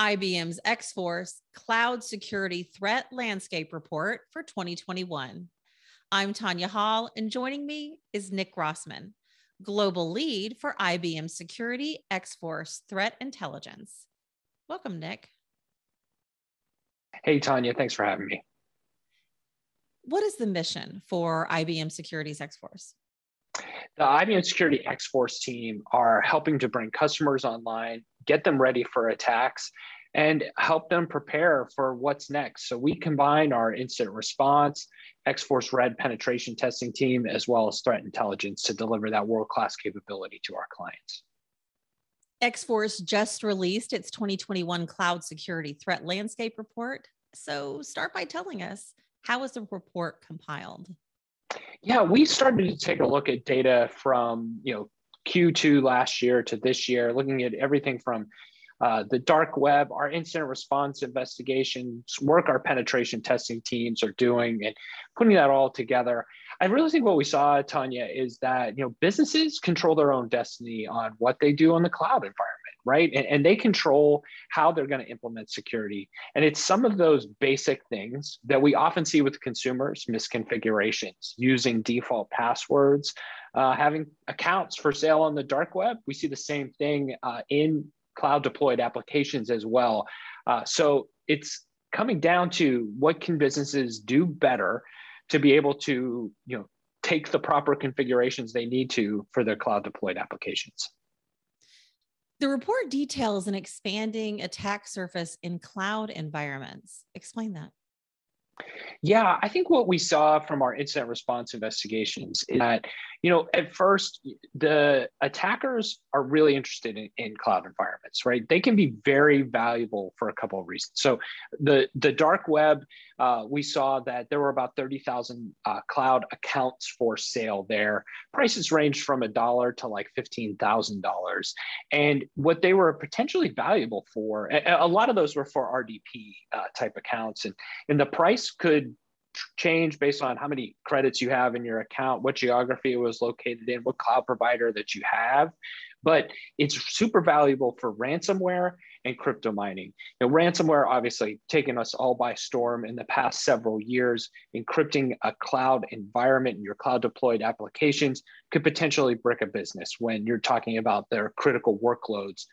IBM's X Force Cloud Security Threat Landscape Report for 2021. I'm Tonya Hall, and joining me is Nick Rossmann, Global Lead for IBM Security X Force Threat Intelligence. Welcome, Nick. Hey, Tonya, thanks for having me. What is the mission for IBM Security's X Force? The IBM Security X Force team are helping to bring customers online, get them ready for attacks, and help them prepare for what's next. So we combine our incident response, X Force Red penetration testing team, as well as threat intelligence to deliver that world class capability to our clients. X Force just released its 2021 Cloud Security Threat Landscape Report. So start by telling us how was the report compiled? Yeah, we started to take a look at data from you know Q2 last year to this year, looking at everything from uh, the dark web, our incident response investigations, work our penetration testing teams are doing, and putting that all together. I really think what we saw, Tonya, is that you know businesses control their own destiny on what they do on the cloud environment right? And, and they control how they're going to implement security. And it's some of those basic things that we often see with consumers misconfigurations, using default passwords, uh, having accounts for sale on the dark web. We see the same thing uh, in cloud deployed applications as well. Uh, so it's coming down to what can businesses do better to be able to, you know, take the proper configurations they need to for their cloud deployed applications. The report details an expanding attack surface in cloud environments. Explain that. Yeah, I think what we saw from our incident response investigations is that, you know, at first, the attackers are really interested in, in cloud environments, right? They can be very valuable for a couple of reasons. So, the the dark web, uh, we saw that there were about thirty thousand uh, cloud accounts for sale there. Prices ranged from a dollar to like fifteen thousand dollars, and what they were potentially valuable for, a, a lot of those were for RDP uh, type accounts, and and the price could change based on how many credits you have in your account, what geography it was located in, what cloud provider that you have. But it's super valuable for ransomware and crypto mining. Now, ransomware obviously taken us all by storm in the past several years. Encrypting a cloud environment and your cloud deployed applications could potentially brick a business when you're talking about their critical workloads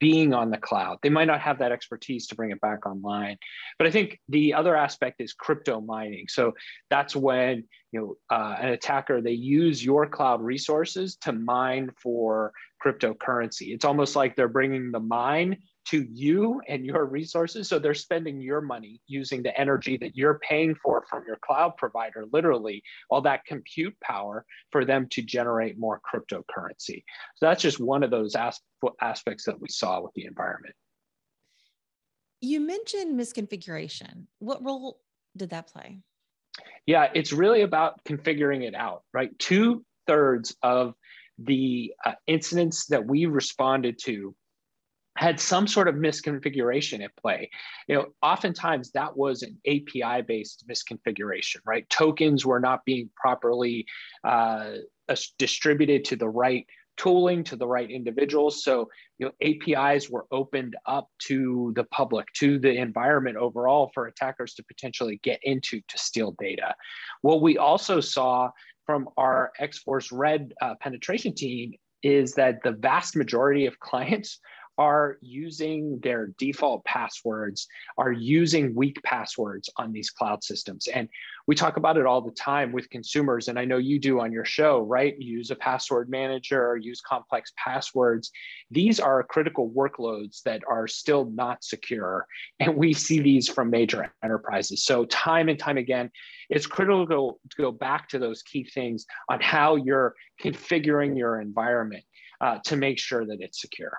being on the cloud. They might not have that expertise to bring it back online. But I think the other aspect is crypto mining. So that's when you know uh, an attacker they use your cloud resources to mine for cryptocurrency. It's almost like they're bringing the mine to you and your resources. So they're spending your money using the energy that you're paying for from your cloud provider, literally, all that compute power for them to generate more cryptocurrency. So that's just one of those aspects that we saw with the environment. You mentioned misconfiguration. What role did that play? Yeah, it's really about configuring it out, right? Two thirds of the uh, incidents that we responded to had some sort of misconfiguration at play. You know, oftentimes that was an API based misconfiguration, right? Tokens were not being properly uh, distributed to the right tooling to the right individuals. So, you know, APIs were opened up to the public, to the environment overall for attackers to potentially get into to steal data. What we also saw from our X Force Red uh, penetration team is that the vast majority of clients are using their default passwords, are using weak passwords on these cloud systems. And we talk about it all the time with consumers. And I know you do on your show, right? Use a password manager use complex passwords. These are critical workloads that are still not secure. And we see these from major enterprises. So, time and time again, it's critical to go back to those key things on how you're configuring your environment uh, to make sure that it's secure.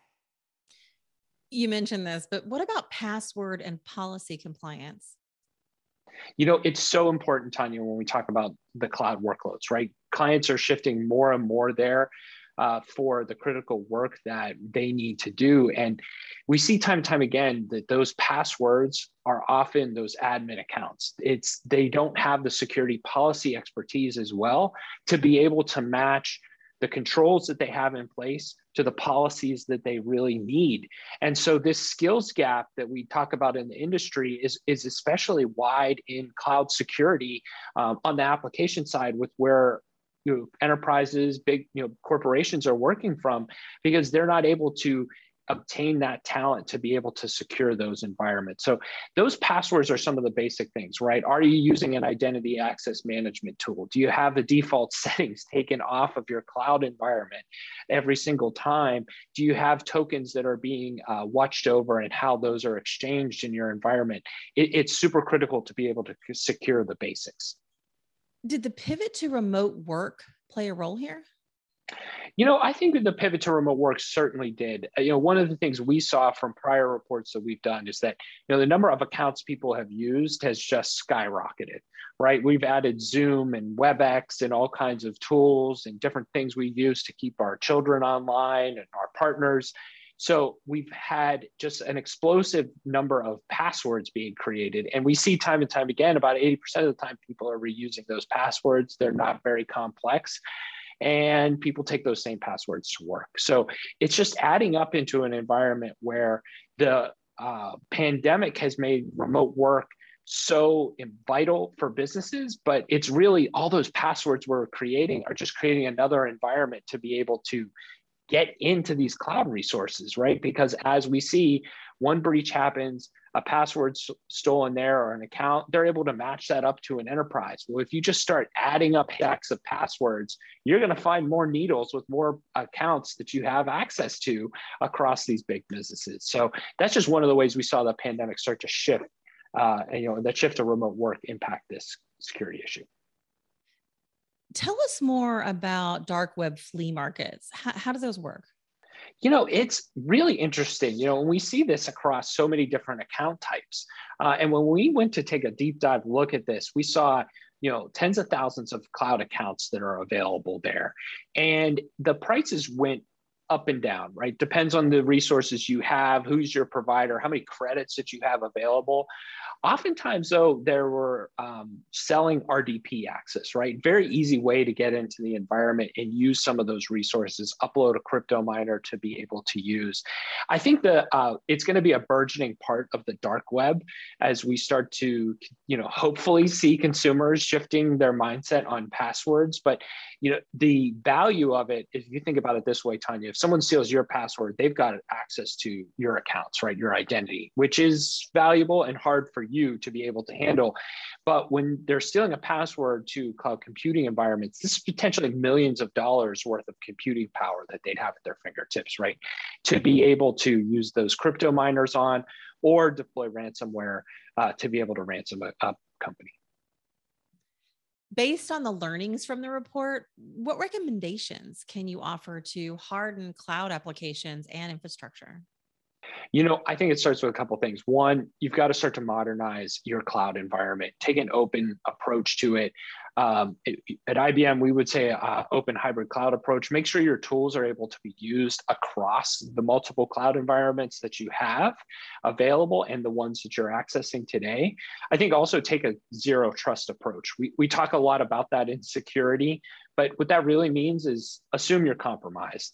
You mentioned this, but what about password and policy compliance? You know, it's so important, Tonya, when we talk about the cloud workloads, right? Clients are shifting more and more there uh, for the critical work that they need to do. And we see time and time again that those passwords are often those admin accounts. It's they don't have the security policy expertise as well to be able to match the controls that they have in place to the policies that they really need. And so this skills gap that we talk about in the industry is, is especially wide in cloud security um, on the application side with where you know, enterprises, big you know, corporations are working from because they're not able to obtain that talent to be able to secure those environments. So those passwords are some of the basic things, right? Are you using an identity access management tool? Do you have the default settings taken off of your cloud environment every single time? Do you have tokens that are being uh, watched over and how those are exchanged in your environment? It, it's super critical to be able to secure the basics. Did the pivot to remote work play a role here? You know, I think the pivot to remote work certainly did. Uh, you know, one of the things we saw from prior reports that we've done is that, you know, the number of accounts people have used has just skyrocketed, right? We've added Zoom and WebEx and all kinds of tools and different things we use to keep our children online and our partners. So we've had just an explosive number of passwords being created. And we see time and time again, about 80% of the time, people are reusing those passwords. They're not very complex and people take those same passwords to work. So it's just adding up into an environment where the uh, pandemic has made remote work so vital for businesses, but it's really all those passwords we're creating are just creating another environment to be able to get into these cloud resources, right? Because as we see, one breach happens, a password stolen there or an account, they're able to match that up to an enterprise. Well, if you just start adding up stacks of passwords, you're going to find more needles with more accounts that you have access to across these big businesses. So that's just one of the ways we saw the pandemic start to shift, uh, and, you know, that shift to remote work impact this security issue. Tell us more about dark web flea markets. How, how do those work? You know, it's really interesting. You know, when we see this across so many different account types, uh, and when we went to take a deep dive look at this, we saw you know tens of thousands of cloud accounts that are available there and the prices went up and down, right? Depends on the resources you have, who's your provider, how many credits that you have available. Oftentimes, though, there were um, selling RDP access, right? Very easy way to get into the environment and use some of those resources, upload a crypto miner to be able to use. I think that uh, it's going to be a burgeoning part of the dark web as we start to, you know, hopefully see consumers shifting their mindset on passwords. But, you know, the value of it, if you think about it this way, Tonya, someone steals your password, they've got access to your accounts, right? Your identity, which is valuable and hard for you to be able to handle. But when they're stealing a password to cloud computing environments, this is potentially millions of dollars worth of computing power that they'd have at their fingertips, right? To be able to use those crypto miners on or deploy ransomware uh, to be able to ransom a, a company based on the learnings from the report, what recommendations can you offer to harden cloud applications and infrastructure? You know, I think it starts with a couple things. One, you've got to start to modernize your cloud environment, take an open approach to it. Um, at IBM, we would say uh, open hybrid cloud approach. Make sure your tools are able to be used across the multiple cloud environments that you have available and the ones that you're accessing today. I think also take a zero trust approach. We, we talk a lot about that in security, but what that really means is assume you're compromised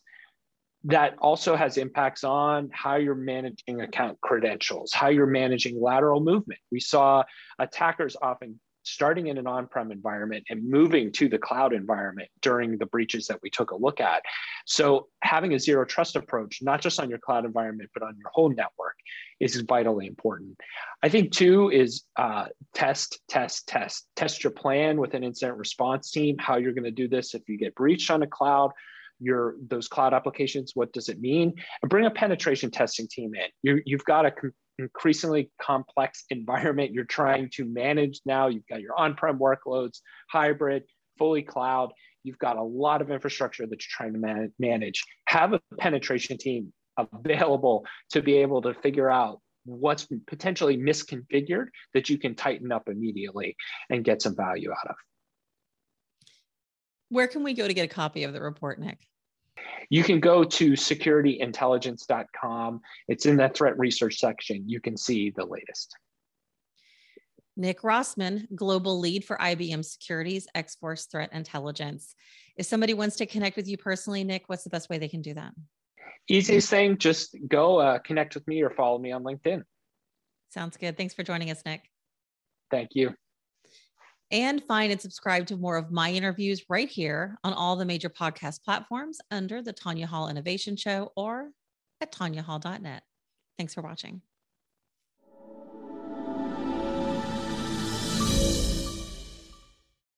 that also has impacts on how you're managing account credentials, how you're managing lateral movement. We saw attackers often starting in an on-prem environment and moving to the cloud environment during the breaches that we took a look at. So having a zero trust approach, not just on your cloud environment, but on your whole network is vitally important. I think two is uh, test, test, test. Test your plan with an incident response team, how you're gonna do this if you get breached on a cloud, your those cloud applications what does it mean and bring a penetration testing team in you, you've got com- increasingly complex environment you're trying to manage now. You've got your on-prem workloads hybrid fully cloud. You've got a lot of infrastructure that you're trying to man- manage. Have a penetration team available to be able to figure out what's potentially misconfigured that you can tighten up immediately and get some value out of. Where can we go to get a copy of the report, Nick? You can go to securityintelligence.com. It's in that threat research section. You can see the latest. Nick Rossmann, Global Lead for IBM Securities X Force Threat Intelligence. If somebody wants to connect with you personally, Nick, what's the best way they can do that? Easiest thing, just go uh, connect with me or follow me on LinkedIn. Sounds good. Thanks for joining us, Nick. Thank you and find and subscribe to more of my interviews right here on all the major podcast platforms under the Tonya Hall Innovation Show or at tonyahall.net. Thanks for watching.